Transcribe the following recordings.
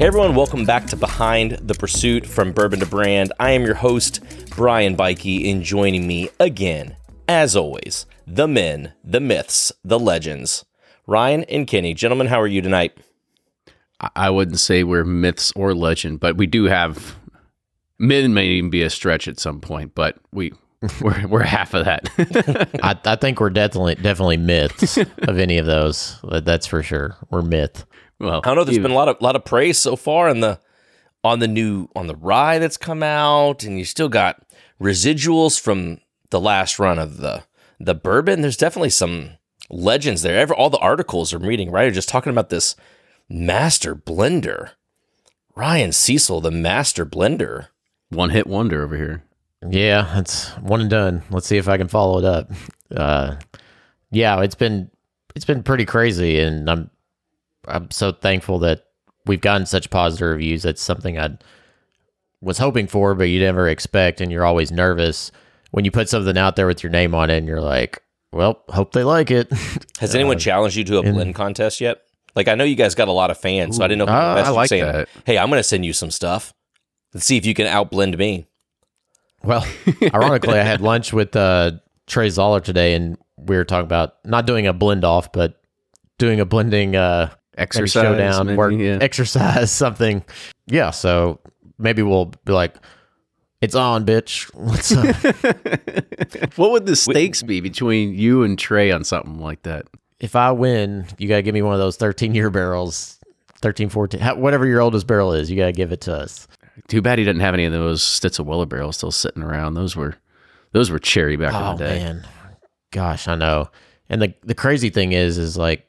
Hey everyone, welcome back to Behind the Pursuit from Bourbon to Brand. I am your host, Brian Bikey, and joining me again, as always, the men, the myths, the legends, Ryan and Kenny. Gentlemen, how are you tonight? I wouldn't say we're myths or legend, but we do have men may even be a stretch at some point, but we we're we're half of that. I, I think we're definitely definitely myths of any of those. That's for sure. We're myth. Well, I don't know. There's been a lot of lot of praise so far on the on the new on the rye that's come out, and you still got residuals from the last run of the the bourbon. There's definitely some legends there. Ever all the articles I'm reading, right, are just talking about this master blender, Ryan Cecil, the master blender. one hit wonder over here. Yeah, it's one and done. Let's see if I can follow it up. Uh, yeah, it's been it's been pretty crazy, and I'm I'm so thankful that we've gotten such positive reviews. That's something I was hoping for, but you never expect, and you're always nervous when you put something out there with your name on it, and you're like, "Well, hope they like it." Has anyone challenged you to a and- blend contest yet? Like I know you guys got a lot of fans, so I didn't know Ah, I like saying, that. "Hey, I'm going to send you some stuff. Let's see if you can outblend me." Well, ironically, I had lunch with uh, Trey Zoeller today, and we were talking about not doing a blend off, but doing a blending uh, Exercise, showdown, maybe, work, yeah. exercise, something. Yeah, so maybe we'll be like, "It's on, bitch." Let's. Uh, what would the stakes be between you and Trey on something like that? if I win, you gotta give me one of those 13 year barrels, 13, 14, whatever your oldest barrel is. You gotta give it to us. Too bad he didn't have any of those Stitzel barrels still sitting around. Those were those were cherry back Oh in the day. man, gosh, I know. And the the crazy thing is, is like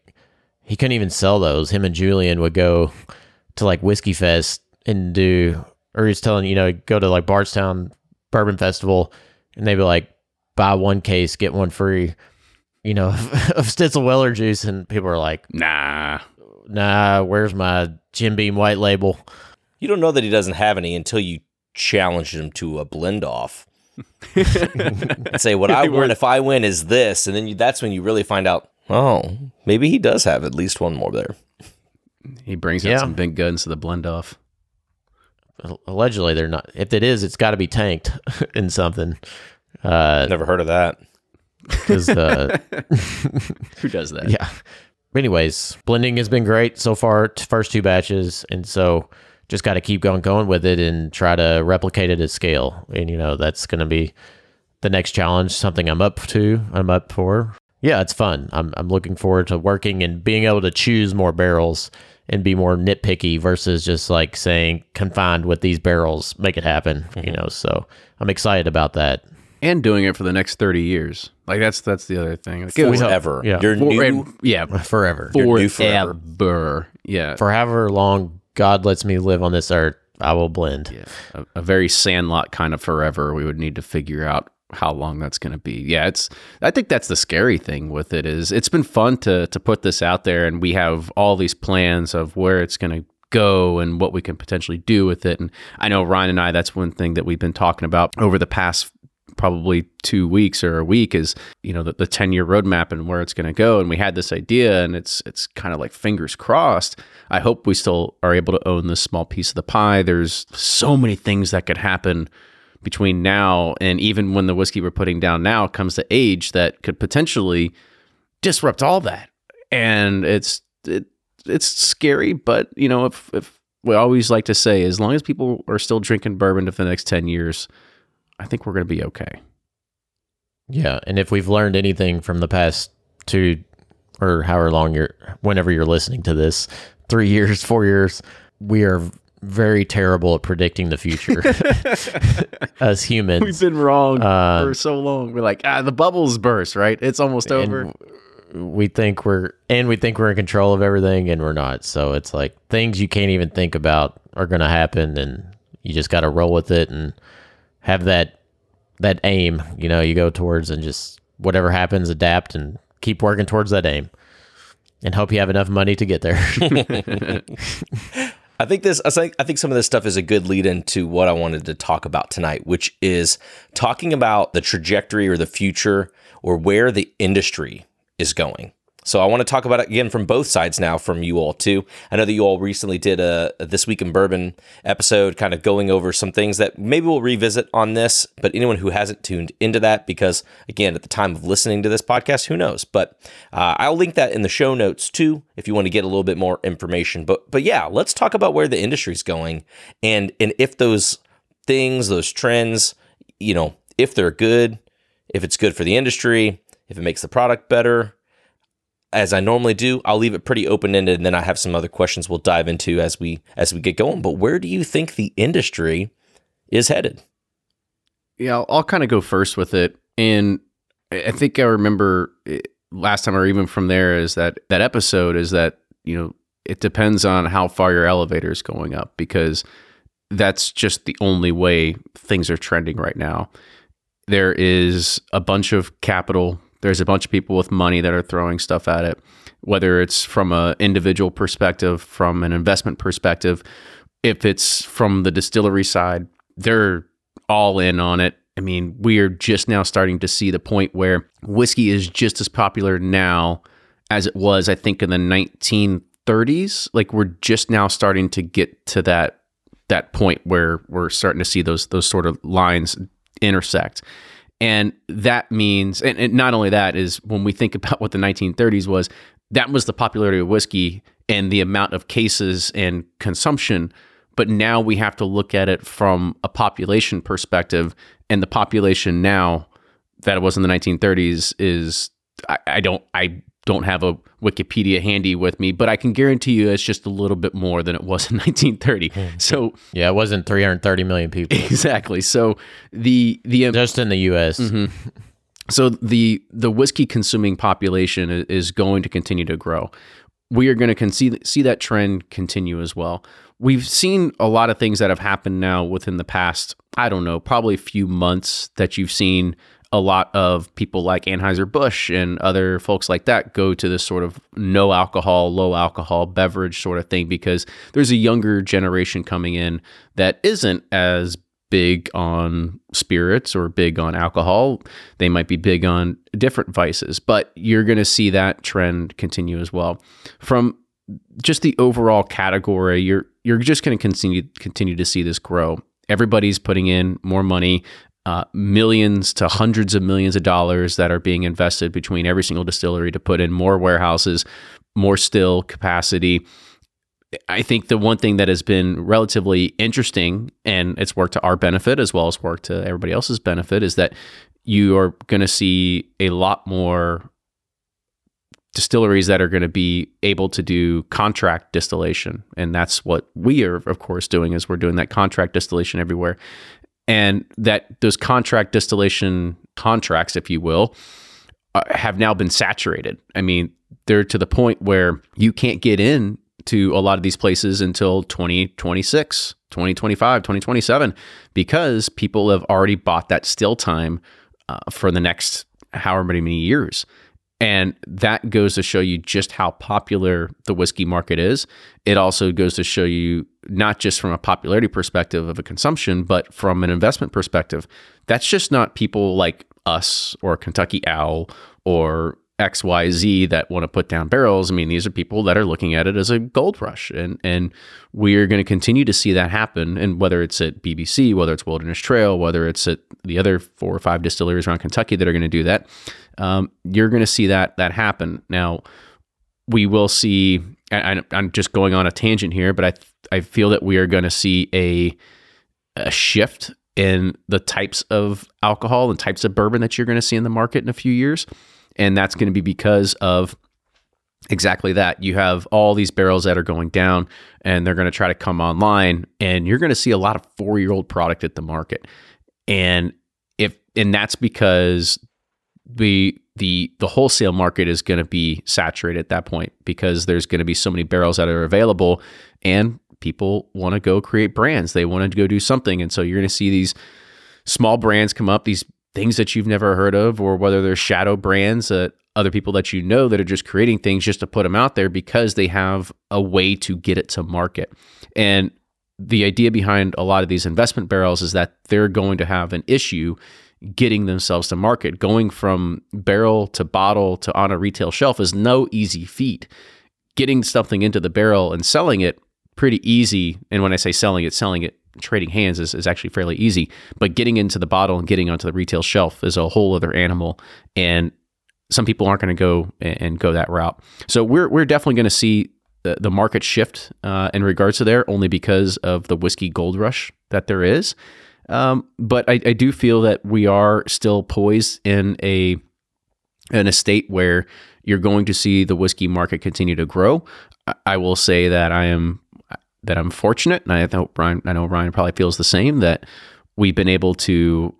he couldn't even sell those. Him and Julian would go to like Whiskey Fest and do, or he's telling you know go to like Bardstown Bourbon Festival, and they'd be like buy one case get one free, you know, of Stitzel Weller juice, and people are like, Nah, nah, where's my Jim Beam White Label? You don't know that he doesn't have any until you challenge him to a blend off. and say, what I win if I win is this. And then you, that's when you really find out, oh, maybe he does have at least one more there. he brings Yeah. out some big guns to the blend off. Allegedly, they're not. If it is, it's got to be tanked in something. Uh, Never heard of that. because uh, Who does that? yeah. Anyways, blending has been great so far. t- First two batches, and so just got to keep going, going with it, and try to replicate it at scale. And you know that's going to be the next challenge. Something I'm up to. I'm up for. Yeah, it's fun. I'm I'm looking forward to working and being able to choose more barrels and be more nitpicky versus just like saying confined with these barrels, make it happen. You mm-hmm. know, so I'm excited about that. and doing it for the next thirty years. Like that's that's the other thing. Like, Forever. Yeah. You're for- new. yeah, Forever. You're new forever. forever. Yeah, For however long God lets me live on this earth, I will blend. yeah, a, a very Sandlot kind of forever. We would need to figure out how long that's going to be. Yeah, it's. I think that's the scary thing with it is it's been fun to to put this out there, and we have all these plans of where it's going to go and what we can potentially do with it. And I know Ryan and I, that's one thing that we've been talking about over the past probably two weeks or a week is you know the, the 10 year roadmap and where it's going to go and we had this idea and it's it's kind of like fingers crossed i hope we still are able to own this small piece of the pie there's so many things that could happen between now and even when the whiskey we're putting down now comes to age that could potentially disrupt all that. And it's it, it's scary but you know if if we always like to say as long as people are still drinking bourbon for the next 10 years i think we're going to be okay. Yeah, and if we've learned anything from the past two or however long you're, whenever you're listening to this, three years, four years, we are very terrible at predicting the future as humans. We've been wrong Uh, for so long. We're like, ah, the bubbles burst, right? It's almost over. we think we're and we think we're in control of everything and we're not so it's like things you can't even think about are going to happen and you just got to roll with it and have that that aim you know you go towards and just whatever happens adapt and keep working towards that aim and hope you have enough money to get there I think this. I think I think some of this stuff is a good lead into what I wanted to talk about tonight, which is talking about the trajectory or the future or where the industry is going. So I want to talk about it again from both sides now, from you all too. I know that you all recently did a, this week in bourbon episode, kind of going over some things that maybe we'll revisit on this. But anyone who hasn't tuned into that, because again, at the time of listening to this podcast, who knows? But uh, I'll link that in the show notes too, if you want to get a little bit more information. But but yeah, let's talk about where the industry's going and and if those things, those trends, you know, if they're good, if it's good for the industry, if it makes the product better as I normally do, I'll leave it pretty open ended, and then I have some other questions we'll dive into as we as we get going. But where do you think the industry is headed? Yeah, I'll, I'll kind of go first with it, and I think I remember eh, last time, or even from there, is that that episode is that you know it depends on how far your elevator is going up because that's just the only way things are trending right now. There is a bunch of capital there's a bunch of people with money that are throwing stuff at it, whether it's from an individual perspective, from an investment perspective. If it's from the distillery side, they're all in on it. I mean, we are just now starting to see the point where whiskey is just as popular now as it was, I think, in the 1930s. Like we're just now starting to get to that that point where we're starting to see those those sort of lines intersect. And that means, and, and not only that, is when we think about what the 1930s was, that was the popularity of whiskey and the amount of cases and consumption. But now we have to look at it from a population perspective. And the population now that it was in the 1930s is, I, I don't, I don't have a Wikipedia handy with me, but I can guarantee you it's just a little bit more than it was in 1930. Hmm. So yeah, it wasn't 330 million people exactly. So the the just in the U.S. Mm-hmm. So the the whiskey consuming population is going to continue to grow. We are going to see see that trend continue as well. We've seen a lot of things that have happened now within the past, I don't know, probably a few months that you've seen a lot of people like Anheuser-Busch and other folks like that go to this sort of no alcohol, low alcohol beverage sort of thing because there's a younger generation coming in that isn't as big on spirits or big on alcohol. They might be big on different vices, but you're going to see that trend continue as well. From just the overall category, you're you're just going to continue continue to see this grow. Everybody's putting in more money uh, millions to hundreds of millions of dollars that are being invested between every single distillery to put in more warehouses, more still capacity. I think the one thing that has been relatively interesting, and it's worked to our benefit as well as worked to everybody else's benefit, is that you are going to see a lot more distilleries that are going to be able to do contract distillation and that's what we are of course doing is we're doing that contract distillation everywhere and that those contract distillation contracts, if you will, uh, have now been saturated. I mean, they're to the point where you can't get in to a lot of these places until 2026, 2025, 2027 because people have already bought that still time uh, for the next however many, many years. And that goes to show you just how popular the whiskey market is. It also goes to show you not just from a popularity perspective of a consumption, but from an investment perspective. That's just not people like us or Kentucky Owl or XYZ that want to put down barrels. I mean, these are people that are looking at it as a gold rush. And and we're going to continue to see that happen. And whether it's at BBC, whether it's Wilderness Trail, whether it's at the other four or five distilleries around Kentucky that are going to do that, um, you're going to see that that happen. Now, we will see. I, I'm just going on a tangent here, but I I feel that we are going to see a a shift in the types of alcohol and types of bourbon that you're going to see in the market in a few years, and that's going to be because of exactly that. You have all these barrels that are going down, and they're going to try to come online, and you're going to see a lot of four year old product at the market, and if and that's because the the the wholesale market is going to be saturated at that point because there's going to be so many barrels that are available and people want to go create brands. They want to go do something. And so you're going to see these small brands come up these things that you've never heard of or whether they're shadow brands that other people that you know that are just creating things just to put them out there because they have a way to get it to market and the idea behind a lot of these investment barrels is that they're going to have an issue getting themselves to market. Going from barrel to bottle to on a retail shelf is no easy feat. Getting something into the barrel and selling it pretty easy. And when I say selling it, selling it trading hands is, is actually fairly easy. But getting into the bottle and getting onto the retail shelf is a whole other animal. And some people aren't going to go and go that route. So we're we're definitely going to see the, the market shift uh, in regards to there, only because of the whiskey gold rush that there is. Um, but I, I do feel that we are still poised in a in a state where you're going to see the whiskey market continue to grow. I will say that I am that I'm fortunate, and I know Brian, I know Ryan probably feels the same that we've been able to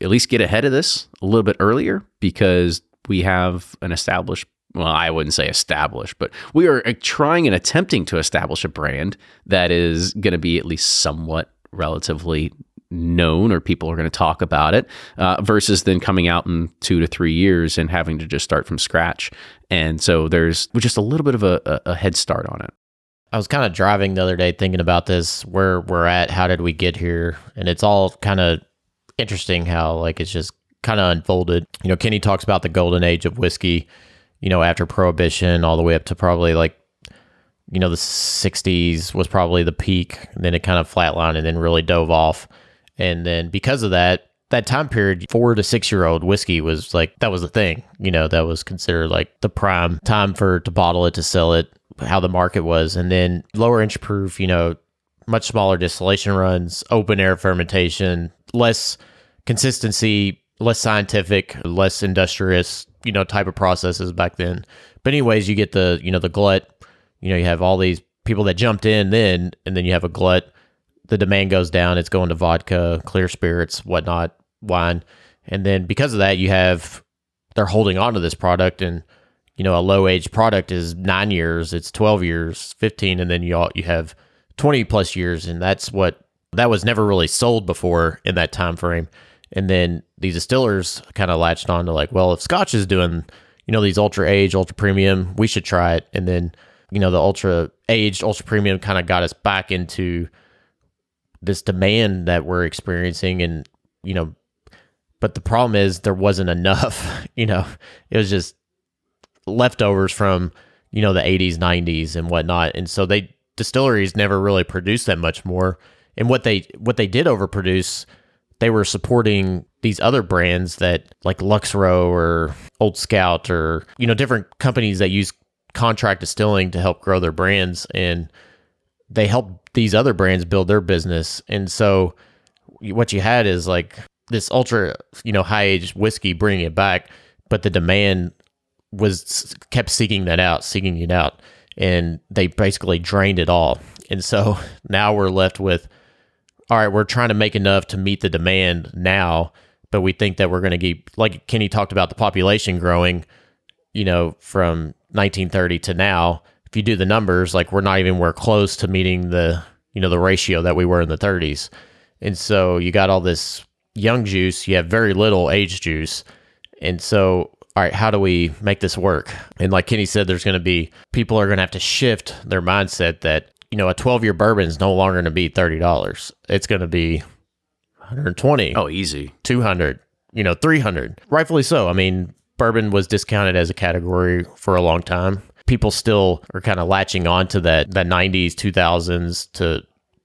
at least get ahead of this a little bit earlier because we have an established well, I wouldn't say established, but we are trying and attempting to establish a brand that is going to be at least somewhat relatively known or people are going to talk about it uh, versus then coming out in two to three years and having to just start from scratch. And so there's just a little bit of a, a head start on it. I was kind of driving the other day thinking about this, where we're at, how did we get here? And it's all kind of interesting how like it's just kind of unfolded. You know, Kenny talks about the golden age of whiskey, you know, after prohibition all the way up to probably like you know, the 60s was probably the peak, and then it kind of flatlined and then really dove off. And then because of that, that time period, four to six year old whiskey was like, that was the thing, you know, that was considered like the prime time for to bottle it, to sell it, how the market was. And then lower inch proof, you know, much smaller distillation runs, open air fermentation, less consistency, less scientific, less industrious, you know, type of processes back then. But anyways, you get the, you know, the glut, you know, you have all these people that jumped in then, and then you have a glut the demand goes down. It's going to vodka, clear spirits, whatnot, wine, and then because of that, you have they're holding on to this product, and you know a low age product is nine years, it's twelve years, fifteen, and then you all, you have twenty plus years, and that's what that was never really sold before in that time frame. And then these distillers kind of latched on to like, well, if Scotch is doing, you know, these ultra age, ultra premium, we should try it. And then, you know, the ultra aged, ultra premium kind of got us back into this demand that we're experiencing and you know but the problem is there wasn't enough you know it was just leftovers from you know the 80s 90s and whatnot. And so they distilleries never really produced that much more. And what they what they did overproduce they were supporting these other brands that like Lux Row or Old Scout or you know different companies that use contract distilling to help grow their brands. And they help these other brands build their business. And so what you had is like this ultra, you know, high age whiskey bringing it back, but the demand was kept seeking that out, seeking it out, and they basically drained it all. And so now we're left with, all right, we're trying to make enough to meet the demand now, but we think that we're going to keep, like Kenny talked about, the population growing, you know, from 1930 to now. If you do the numbers, like we're not even we're close to meeting the you know the ratio that we were in the 30s, and so you got all this young juice, you have very little age juice, and so all right, how do we make this work? And like Kenny said, there's going to be people are going to have to shift their mindset that you know a 12 year bourbon is no longer going to be thirty dollars. It's going to be 120. Oh, easy. 200. You know, 300. Rightfully so. I mean, bourbon was discounted as a category for a long time people still are kind of latching on to that the 90s 2000s to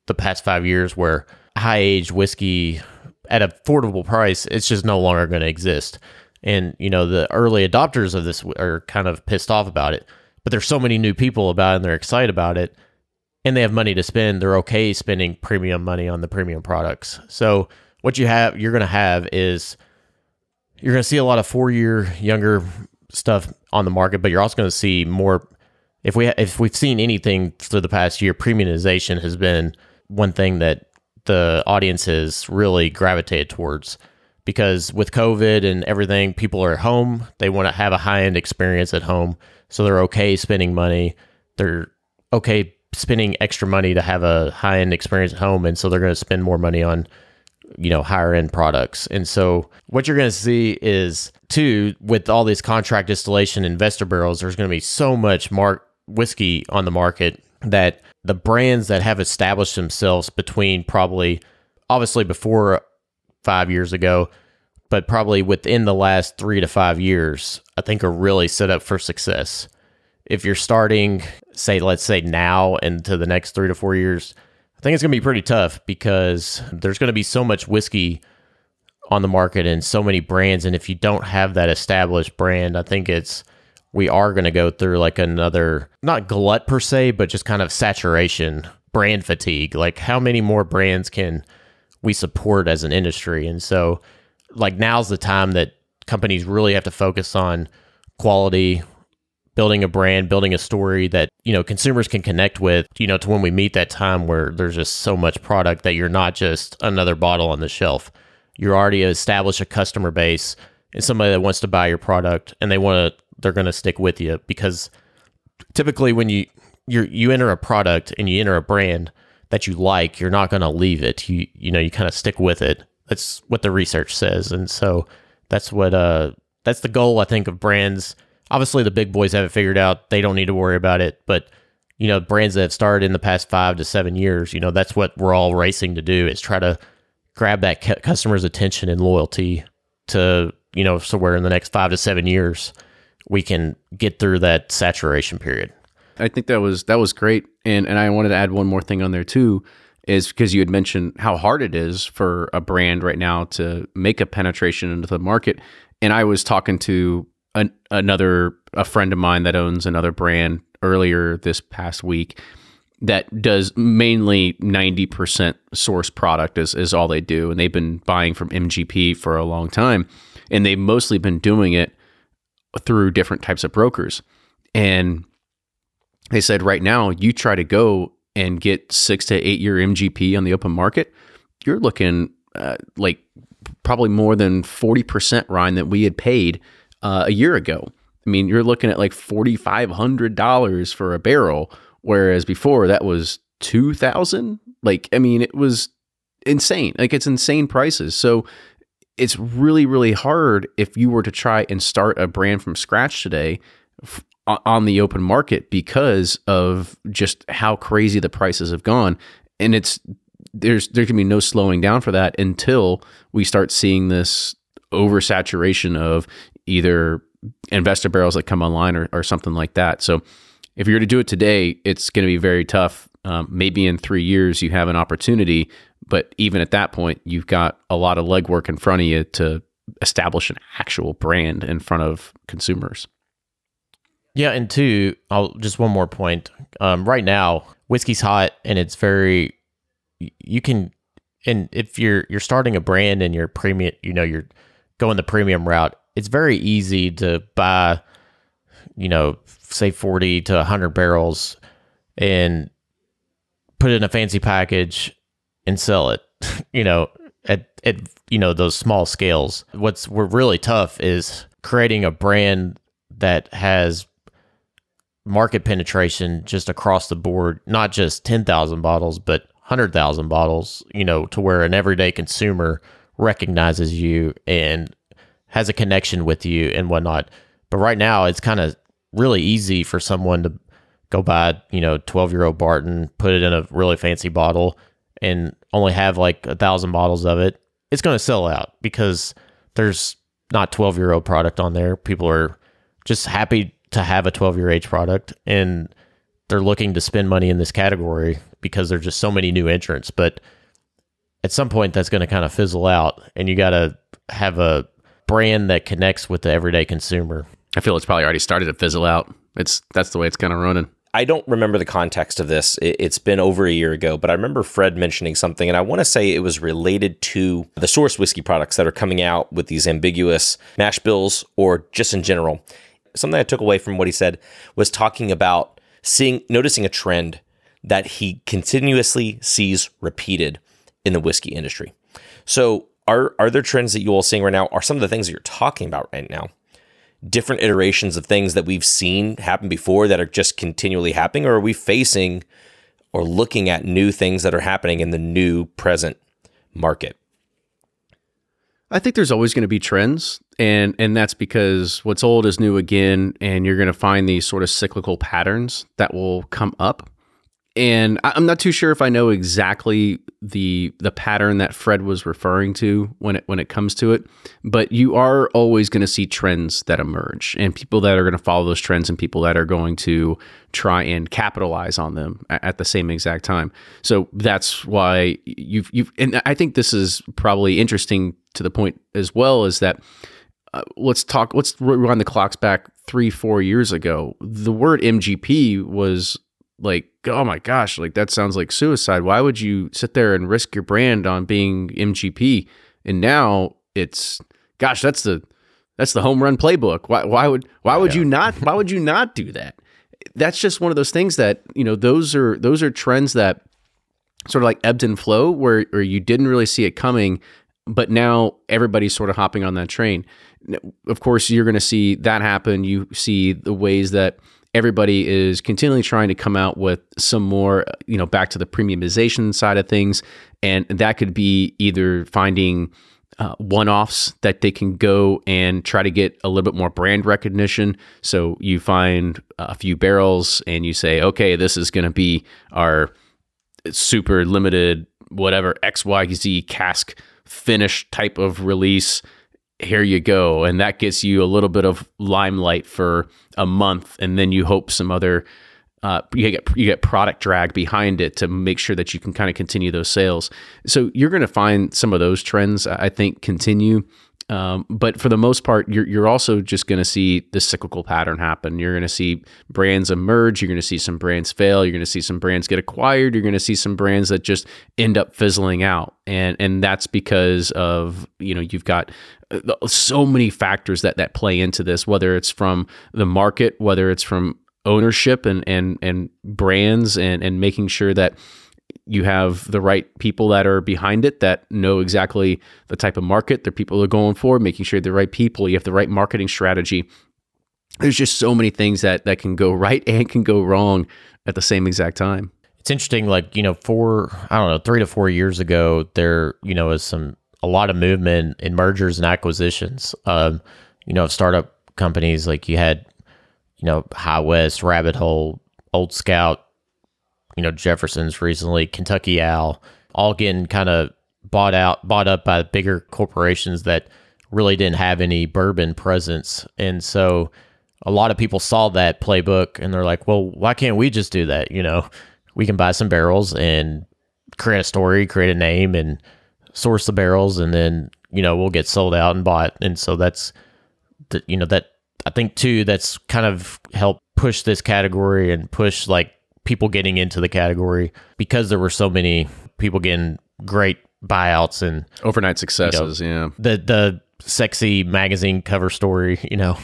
the past five years where high age whiskey at affordable price it's just no longer going to exist and you know the early adopters of this are kind of pissed off about it but there's so many new people about it and they're excited about it and they have money to spend they're okay spending premium money on the premium products so what you have you're going to have is you're going to see a lot of four year younger stuff on the market, but you're also going to see more. If we if we've seen anything through the past year, premiumization has been one thing that the audience has really gravitated towards because with COVID and everything, people are at home. They want to have a high end experience at home, so they're okay spending money. They're okay spending extra money to have a high end experience at home, and so they're going to spend more money on you know higher end products and so what you're going to see is too with all these contract distillation investor barrels there's going to be so much mark whiskey on the market that the brands that have established themselves between probably obviously before five years ago but probably within the last three to five years, I think are really set up for success. If you're starting, say, let's say now into the next three to four years, I think it's going to be pretty tough because there's going to be so much whiskey on the market and so many brands. And if you don't have that established brand, I think it's we are going to go through like another not glut per se, but just kind of saturation, brand fatigue. Like how many more brands can we support as an industry? And so, like now's the time that companies really have to focus on quality, building a brand, building a story that, you know, consumers can connect with, you know, to when we meet that time where there's just so much product that you're not just another bottle on the shelf. You're already established a customer base and somebody that wants to buy your product and they want to they're going to stick with you because typically when you you you enter a product and you enter a brand that you like, you're not going to leave it. You you know, you kind of stick with it. That's what the research says. And so that's what uh that's the goal I think of brands. Obviously the big boys have it figured out. They don't need to worry about it, but you know, brands that have started in the past 5 to 7 years, you know, that's what we're all racing to do is try to grab that customer's attention and loyalty to, you know, so where in the next 5 to 7 years we can get through that saturation period. I think that was that was great, and and I wanted to add one more thing on there too, is because you had mentioned how hard it is for a brand right now to make a penetration into the market, and I was talking to an, another a friend of mine that owns another brand earlier this past week that does mainly 90% source product is, is all they do. And they've been buying from mgp for a long time. And they've mostly been doing it through different types of brokers. And they said right now, you try to go and get six to eight year MGP on the open market, you're looking uh, like probably more than 40% Ryan that we had paid uh, a year ago. I mean, you're looking at like $4,500 for a barrel, whereas before that was 2000 Like, I mean, it was insane. Like, it's insane prices. So, it's really really hard if you were to try and start a brand from scratch today on the open market because of just how crazy the prices have gone. And it's there's there can be no slowing down for that until we start seeing this oversaturation of either investor barrels that come online or, or something like that. So if you're to do it today it's going to be very tough. Um, maybe in three years you have an opportunity but even at that point, you've got a lot of legwork in front of you to establish an actual brand in front of consumers. Yeah, and two, I'll just one more point. Um, right now, whiskey's hot and it's very. You can, and if you're you're starting a brand and you're premium, you know you're going the premium route. It's very easy to buy, you know, say forty to hundred barrels, and put it in a fancy package and sell it, you know, at, at you know those small scales. What's really tough is creating a brand that has market penetration just across the board, not just 10,000 bottles, but 100,000 bottles, you know, to where an everyday consumer recognizes you and has a connection with you and whatnot. But right now, it's kind of really easy for someone to go buy, you know, 12 year old Barton, put it in a really fancy bottle, and only have like a thousand bottles of it, it's going to sell out because there's not 12 year old product on there. People are just happy to have a 12 year age product and they're looking to spend money in this category because there's just so many new entrants. But at some point, that's going to kind of fizzle out and you got to have a brand that connects with the everyday consumer. I feel it's probably already started to fizzle out. It's that's the way it's kind of running. I don't remember the context of this. It's been over a year ago, but I remember Fred mentioning something, and I want to say it was related to the source whiskey products that are coming out with these ambiguous mash bills or just in general. Something I took away from what he said was talking about seeing, noticing a trend that he continuously sees repeated in the whiskey industry. So, are are there trends that you all seeing right now? Are some of the things that you're talking about right now? different iterations of things that we've seen happen before that are just continually happening, or are we facing or looking at new things that are happening in the new present market? I think there's always going to be trends, and and that's because what's old is new again, and you're going to find these sort of cyclical patterns that will come up. And I'm not too sure if I know exactly the the pattern that Fred was referring to when it when it comes to it, but you are always going to see trends that emerge and people that are going to follow those trends and people that are going to try and capitalize on them at the same exact time. So that's why you've you've and I think this is probably interesting to the point as well is that uh, let's talk let's run the clocks back three four years ago the word mgp was like oh my gosh like that sounds like suicide. Why would you sit there and risk your brand on being mgp and now it's gosh that's the that's the home run playbook. Why, why would why would you not why would you not do that? That's just one of those things that you know those are those are trends that sort of like ebbed and flow where, where you didn't really see it coming but now everybody's sort of hopping on that train. Of course you're going to see that happen. You see the ways that everybody is continually trying to come out with some more you know back to the premiumization side of things. And that could be either finding uh, one-offs that they can go and try to get a little bit more brand recognition. So you find a few barrels and you say okay this is going to be our super limited whatever xyz cask finish type of release here you go and that gets you a little bit of limelight for a month and then you hope some other uh, you get you get product drag behind it to make sure that you can kind of continue those sales. So you're going to find some of those trends, I think, continue. Um, but for the most part, you're you're also just going to see the cyclical pattern happen. You're going to see brands emerge. You're going to see some brands fail. You're going to see some brands get acquired. You're going to see some brands that just end up fizzling out, and and that's because of you know you've got uh, so many factors that that play into this. Whether it's from the market, whether it's from ownership and and and brands, and and making sure that you have the right people that are behind it that know exactly the type of market the people are going for, making sure the right people, you have the right marketing strategy. There's just so many things that that can go right and can go wrong at the same exact time. It's interesting, like, you know, four, I don't know, three to four years ago, there, you know, is some, a lot of movement in mergers and acquisitions. Um, you know, of startup companies like you had, you know, High West, Rabbit Hole, Old Scout, you know, Jefferson's recently, Kentucky Owl, all getting kind of bought out, bought up by bigger corporations that really didn't have any bourbon presence. And so a lot of people saw that playbook and they're like, well, why can't we just do that? You know, we can buy some barrels and create a story, create a name and source the barrels and then, you know, we'll get sold out and bought. And so that's the, you know, that I think too, that's kind of helped push this category and push like people getting into the category because there were so many people getting great buyouts and Overnight successes, yeah. the the sexy magazine cover story, you know,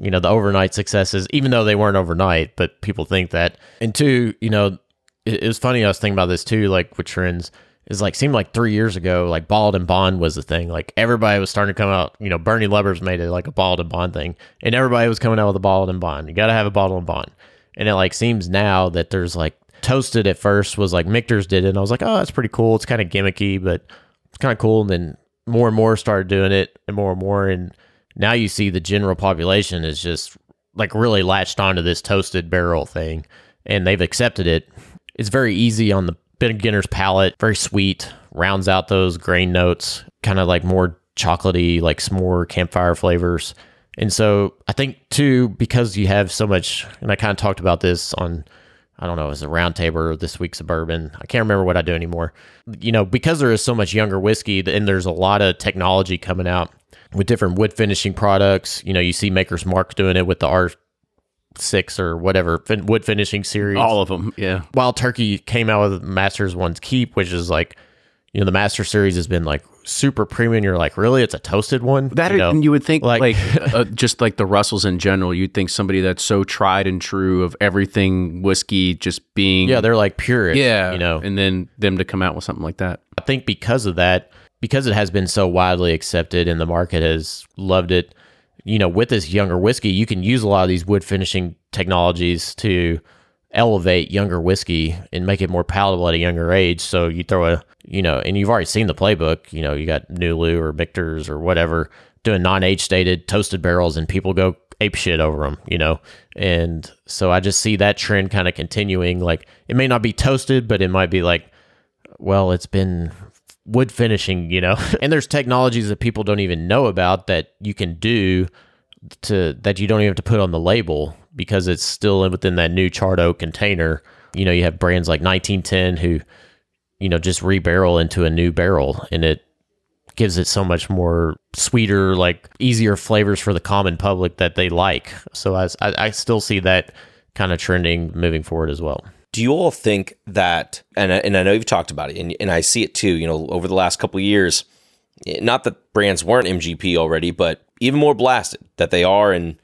you know the overnight successes, even though they weren't overnight, but people think that. And two, you know, it, it was funny. I was thinking about this too, like with trends. Is like seemed like three years ago, like bottled in bond was the thing. Like everybody was starting to come out. You know, Bernie Lubbers made it like a bottled in bond thing, and everybody was coming out with a bottled in bond. You got to have a bottle and bond. And it like seems now that there's like toasted at first was like Michter's did it, and I was like, oh, that's pretty cool. It's kind of gimmicky, but it's kind of cool. And then more and more started doing it, and more and more, and now you see the general population is just like really latched onto this toasted barrel thing, and they've accepted it. It's very easy on the beginner's palate, very sweet, rounds out those grain notes, kind of like more chocolatey, like s'more campfire flavors. And so I think too, because you have so much, and I kind of talked about this on, I don't know, as a roundtable or this week in bourbon. I can't remember what I do anymore. You know, because there is so much younger whiskey and there's a lot of technology coming out with different wood finishing products. You know, you see Maker's Mark doing it with the R six or whatever fin- wood finishing series. All of them, yeah. Wild Turkey came out with Masters One's Keep, which is like, you know, the Master Series has been like super premium. You're like, really? It's a toasted one? That you, know? you would think like- like, uh, just like the Russells in general, you'd think somebody that's so tried and true of everything whiskey just being yeah, they're like purists. yeah, you know, and then them to come out with something like that. I think because of that, because it has been so widely accepted and the market has loved it, you know, with this younger whiskey, you can use a lot of these wood finishing technologies to elevate younger whiskey and make it more palatable at a younger age. So you throw a, you know, and you've already seen the playbook, you know, you got Nulu or Michter's or whatever doing non age stated toasted barrels and people go ape shit over them, you know? And so I just see that trend kind of continuing. Like it may not be toasted, but it might be like, well, it's been wood finishing, you know? and there's technologies that people don't even know about that you can do to that you don't even have to put on the label because it's still within that new charred oak container. You know, you have brands like 1910 who, you know, just rebarrel into a new barrel and it gives it so much more sweeter, like easier flavors for the common public that they like. So I, I still see that kind of trending moving forward as well. Do you all think that, and, and I know you've talked about it, and, and I see it too, you know, over the last couple years, not that brands weren't MGP already, but even more blasted that they are, and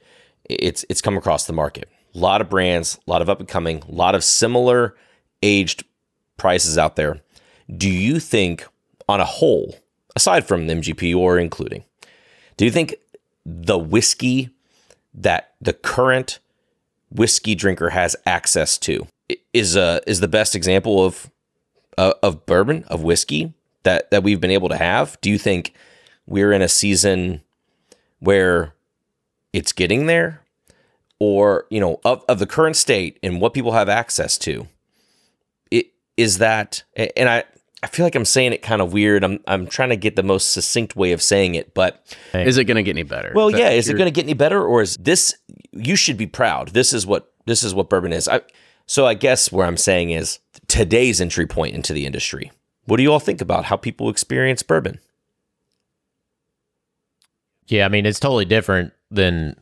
it's it's come across the market. A lot of brands, a lot of up and coming, a lot of similar aged prices out there. Do you think, on a whole, aside from MGP or including, do you think the whiskey that the current whiskey drinker has access to is a is the best example of uh, of bourbon of whiskey that that we've been able to have? Do you think we're in a season where it's getting there, or you know, of of the current state and what people have access to? It is that, and I I feel like I'm saying it kind of weird. I'm I'm trying to get the most succinct way of saying it, but is it going to get any better? Well, is yeah, is it going to get any better, or is this? You should be proud. This is what this is what bourbon is. I, so I guess where I'm saying is today's entry point into the industry. What do you all think about how people experience bourbon? Yeah, I mean it's totally different than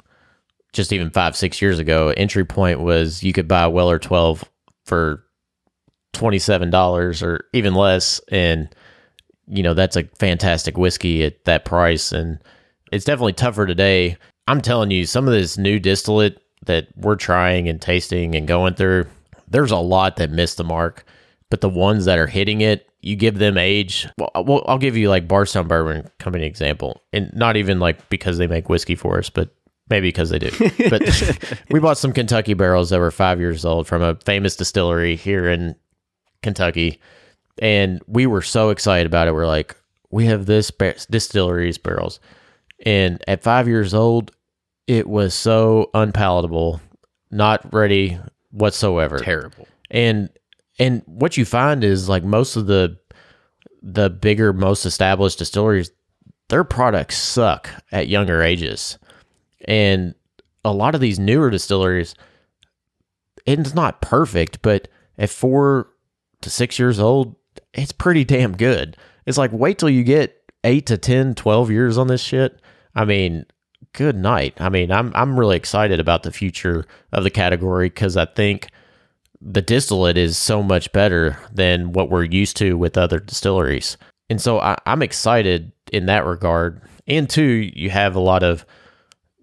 just even five six years ago. Entry point was you could buy Weller 12 for twenty seven dollars or even less, and you know that's a fantastic whiskey at that price. And it's definitely tougher today. I'm telling you, some of this new distillate that we're trying and tasting and going through, there's a lot that missed the mark, but the ones that are hitting it, you give them age. Well, I'll give you like Bardstown Bourbon Company example, and not even like because they make whiskey for us, but maybe because they do. But we bought some Kentucky barrels that were five years old from a famous distillery here in Kentucky, and we were so excited about it. We're like, we have this bar- distillery's barrels, and at five years old, it was so unpalatable, not ready whatsoever. Terrible. And and what you find is like most of the the bigger, most established distilleries, their products suck at younger ages. And a lot of these newer distilleries, it's not perfect, but at four to six years old, it's pretty damn good. It's like wait till you get eight to 10, 12 years on this shit. I mean, good night. I mean, I'm I'm really excited about the future of the category because I think the distillate is so much better than what we're used to with other distilleries. And so I, I'm excited in that regard. And two, you have a lot of,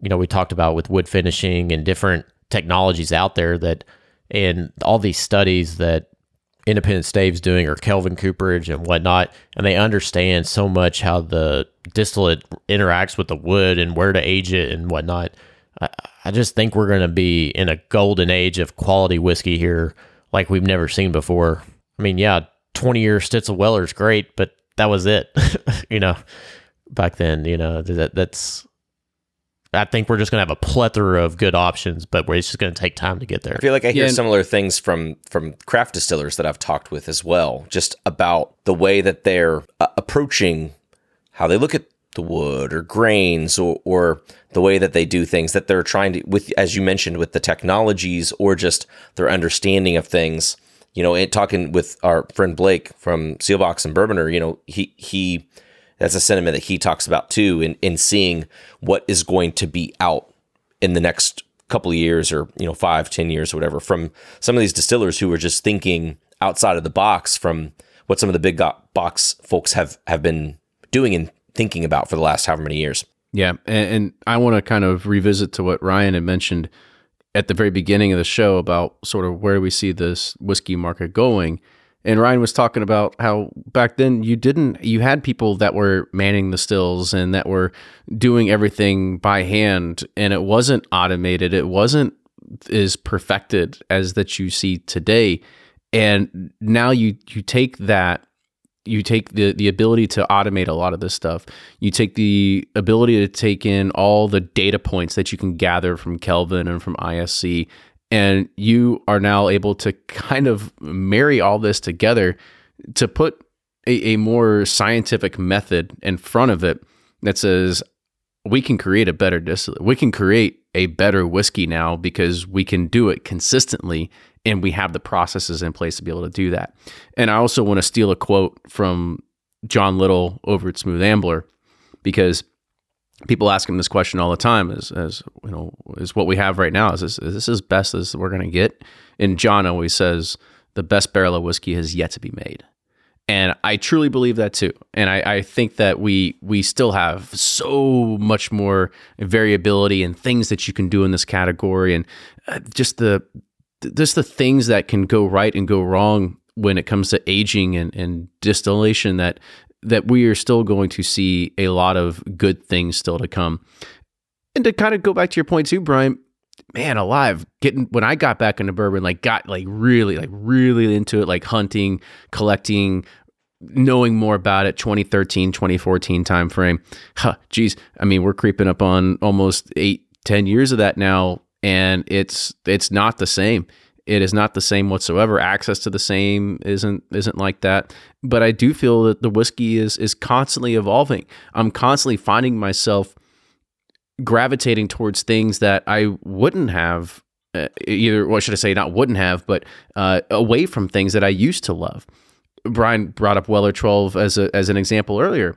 you know, we talked about with wood finishing and different technologies out there that, and all these studies that Independent Stave's doing or Kelvin Cooperage and whatnot, and they understand so much how the distillate interacts with the wood and where to age it and whatnot. I, I just think we're going to be in a golden age of quality whiskey here like we've never seen before. I mean, yeah, 20 year Stitzel Weller is great, but that was it, you know, back then, you know, that that's, I think we're just going to have a plethora of good options, but it's just going to take time to get there. I feel like I hear yeah. similar things from from craft distillers that I've talked with as well, just about the way that they're uh, approaching how they look at the wood or grains or, or the way that they do things that they're trying to with as you mentioned with the technologies or just their understanding of things. You know talking with our friend blake from seelbach's and Bourbonr you know he he that's a sentiment that he talks about too in, in seeing what is going to be out in the next couple of years or you know five ten years or whatever from some of these distillers who are just thinking outside of the box from what some of the big box folks have have been doing and thinking about for the last however many years. Yeah, and, and I want to kind of revisit to what Ryan had mentioned at the very beginning of the show about sort of where we see this whiskey market going. And Ryan was talking about how back then you didn't, you had people that were manning the stills and that were doing everything by hand, and it wasn't automated. It wasn't as perfected as that you see today. And now you you take that you take the the ability to automate a lot of this stuff. You take the ability to take in all the data points that you can gather from Kelvin and from ISC, and you are now able to kind of marry all this together to put a, a more scientific method in front of it that says we can create a better distillate. We can create a better whiskey now because we can do it consistently and we have the processes in place to be able to do that. And I also want to steal a quote from John Little over at Smooth Ambler because people ask him this question all the time is as you know is what we have right now is this, is this as best as we're going to get and john always says the best barrel of whiskey has yet to be made and I truly believe that too. And I, I, think that we we still have so much more variability and things that you can do in this category, and uh, just the just the things that can go right and go wrong when it comes to aging and, and distillation that that we are still going to see a lot of good things still to come. And to kind of go back to your point too, Brian, man alive getting when i got back into bourbon like got like really like really into it like hunting collecting knowing more about it 2013 2014 timeframe huh, geez i mean we're creeping up on almost eight ten years of that now and it's it's not the same. It is not the same whatsoever. Access to the same isn't isn't like that. But i do feel that the whiskey is is constantly evolving. I'm constantly finding myself gravitating towards things that i wouldn't have uh, either what should i say not wouldn't have but uh, away from things that i used to love. Brian brought up Weller 12 as a, as an example earlier.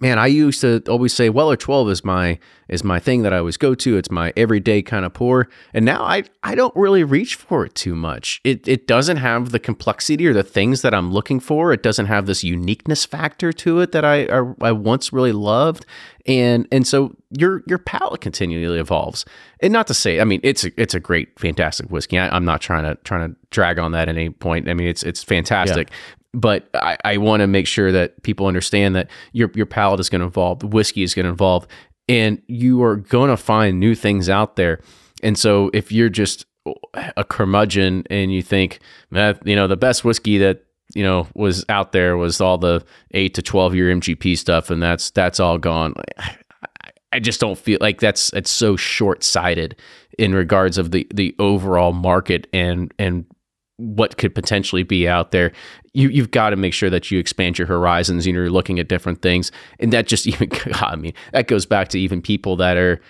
Man, I used to always say "Well, Weller 12 is my is my thing that I always go to. It's my everyday kind of pour. And now I I don't really reach for it too much. It it doesn't have the complexity or the things that I'm looking for. It doesn't have this uniqueness factor to it that I I, I once really loved. And and so your your palate continually evolves. And not to say, I mean, it's a, it's a great, fantastic whiskey. I, am not trying to trying to drag on that at any point. I mean, it's it's fantastic. Yeah but I, I want to make sure that people understand that your your palate is going to evolve, the whiskey is going to evolve, and you are going to find new things out there. And so if you're just a curmudgeon and you think that you know the best whiskey that you know was out there was all the eight to twelve year MGP stuff, and that's that's all gone. I just don't feel like that's it's so short sighted in regards of the the overall market and and what could potentially be out there. You you've got to make sure that you expand your horizons and you're looking at different things. And that just even I mean that goes back to even people that are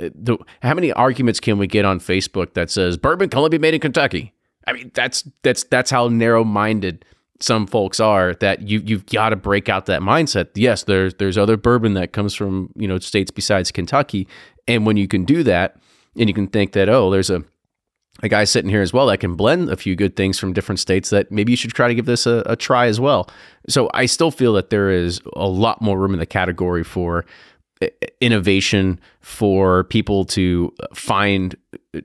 uh, the, how many arguments can we get on Facebook that says bourbon can only be made in Kentucky? I mean that's that's that's how narrow minded some folks are that you you've got to break out that mindset. Yes, there's there's other bourbon that comes from you know states besides Kentucky, and when you can do that, and you can think that oh, there's a a guy sitting here as well that can blend a few good things from different states that maybe you should try to give this a, a, try as well. So I still feel that there is a lot more room in the category for innovation for people to find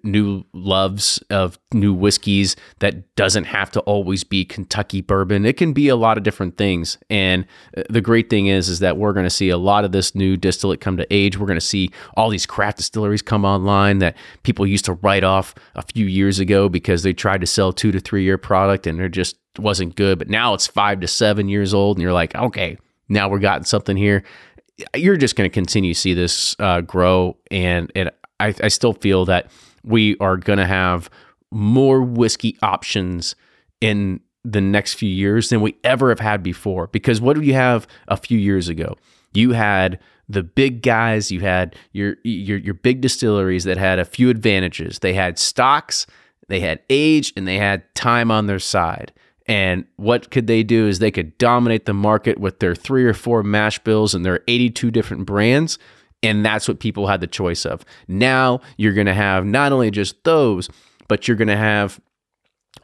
new loves of new whiskeys that doesn't have to always be Kentucky bourbon. It can be a lot of different things. And uh, the great thing is is that we're going to see a lot of this new distillate come to age. We're going to see all these craft distilleries come online that people used to write off a few years ago because they tried to sell 2 to 3 year product and it just wasn't good, but now it's 5 to 7 years old and you're like, "Okay, now we're gotten something here you're just going to continue to see this uh, grow, and and I, I still feel that we are going to have more whiskey options in the next few years than we ever have had before. Because what did you have a few years ago? You had the big guys, you had your your your big distilleries that had a few advantages. They had stocks, they had age, and they had time on their side. And what could they do is they could dominate the market with their three or four mash bills and their 82 different brands. And that's what people had the choice of. Now you're going to have not only just those, but you're going to have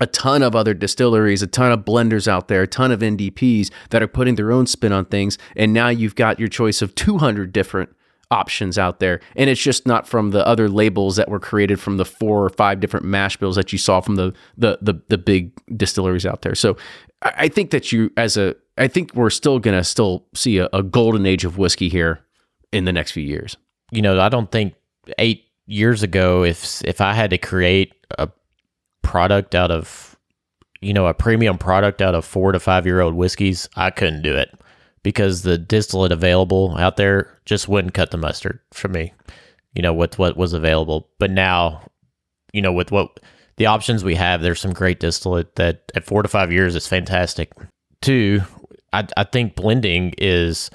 a ton of other distilleries, a ton of blenders out there, a ton of NDPs that are putting their own spin on things. And now you've got your choice of 200 different options out there. And it's just not from the other labels that were created from the four or five different mash bills that you saw from the the the, the big distilleries out there. So I think that you as a I think we're still gonna still see a, a golden age of whiskey here in the next few years. You know, I don't think eight years ago if if I had to create a product out of you know, a premium product out of four to five year old whiskeys, I couldn't do it because the distillate available out there just wouldn't cut the mustard for me, you know, with what was available. But now, you know, with what the options we have, there's some great distillate that at four to five years is fantastic. Two, I, I think blending is,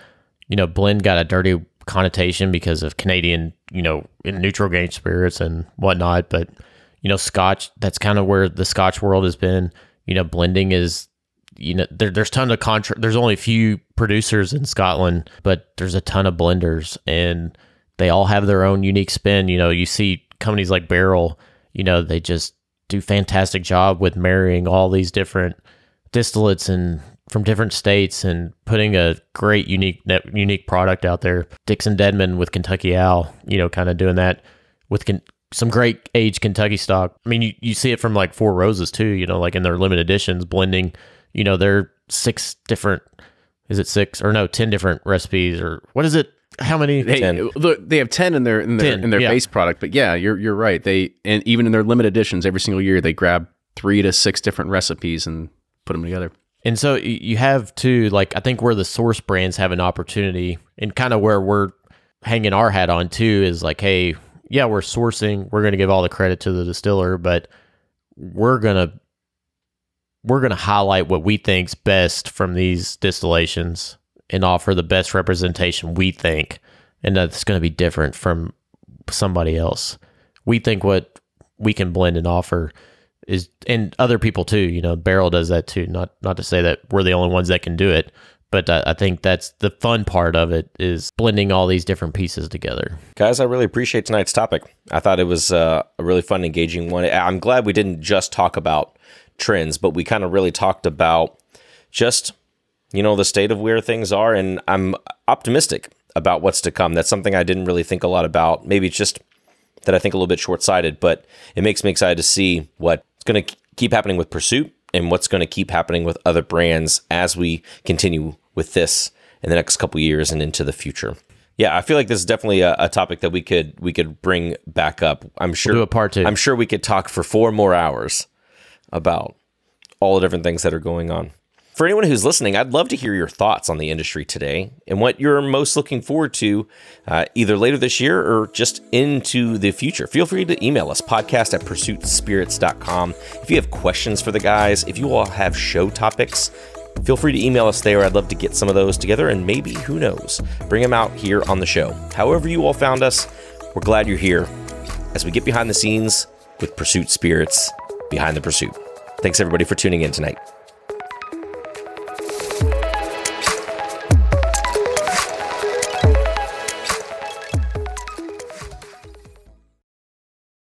you know, blend got a dirty connotation because of Canadian, you know, neutral grain spirits and whatnot. But, you know, Scotch, that's kind of where the Scotch world has been. You know, blending is, you know, there, there's ton of contra. There's only a few producers in Scotland, but there's a ton of blenders and they all have their own unique spin. You know, you see companies like Barrell, you know, they just do fantastic job with marrying all these different distillates and from different states and putting a great unique unique product out there. Dixon Dedman with Kentucky Owl, you know, kind of doing that with some great aged Kentucky stock. I mean, you, you see it from like Four Roses too, you know, like in their limited editions blending, you know, they're six different is it six or no, 10 different recipes or what is it? How many? They, 10. look, they have ten in their in their, 10, in their yeah. base product, but yeah, you're you're right. They and even in their limited editions, every single year they grab three to six different recipes and put them together. And so you have to like I think where the source brands have an opportunity and kind of where we're hanging our hat on too is like, hey, yeah, we're sourcing, we're going to give all the credit to the distiller, but we're going to we're going to highlight what we think's best from these distillations and offer the best representation we think and that's going to be different from somebody else. We think what we can blend and offer is and other people too. You know, Barrell does that too. Not not to say that we're the only ones that can do it, but I, I think that's the fun part of it is blending all these different pieces together. Guys, I really appreciate tonight's topic. I thought it was uh, a really fun, engaging one. I'm glad we didn't just talk about trends, but we kind of really talked about just, you know, the state of where things are. And I'm optimistic about what's to come. That's something I didn't really think a lot about. Maybe it's just that I think a little bit short sighted, but it makes me excited to see what's going to keep happening with Pursuit and what's going to keep happening with other brands as we continue with this in the next couple years and into the future. Yeah, I feel like this is definitely a, a topic that we could we could bring back up. I'm sure do a part two. I'm sure we could talk for four more hours about all the different things that are going on. For anyone who's listening, I'd love to hear your thoughts on the industry today and what you're most looking forward to uh, either later this year or just into the future. Feel free to email us, podcast at pursuitspirits.com. If you have questions for the guys, if you all have show topics, feel free to email us there. I'd love to get some of those together and maybe, who knows, bring them out here on the show. However, you all found us, we're glad you're here as we get behind the scenes with Pursuit Spirits Behind the Pursuit. Thanks everybody for tuning in tonight.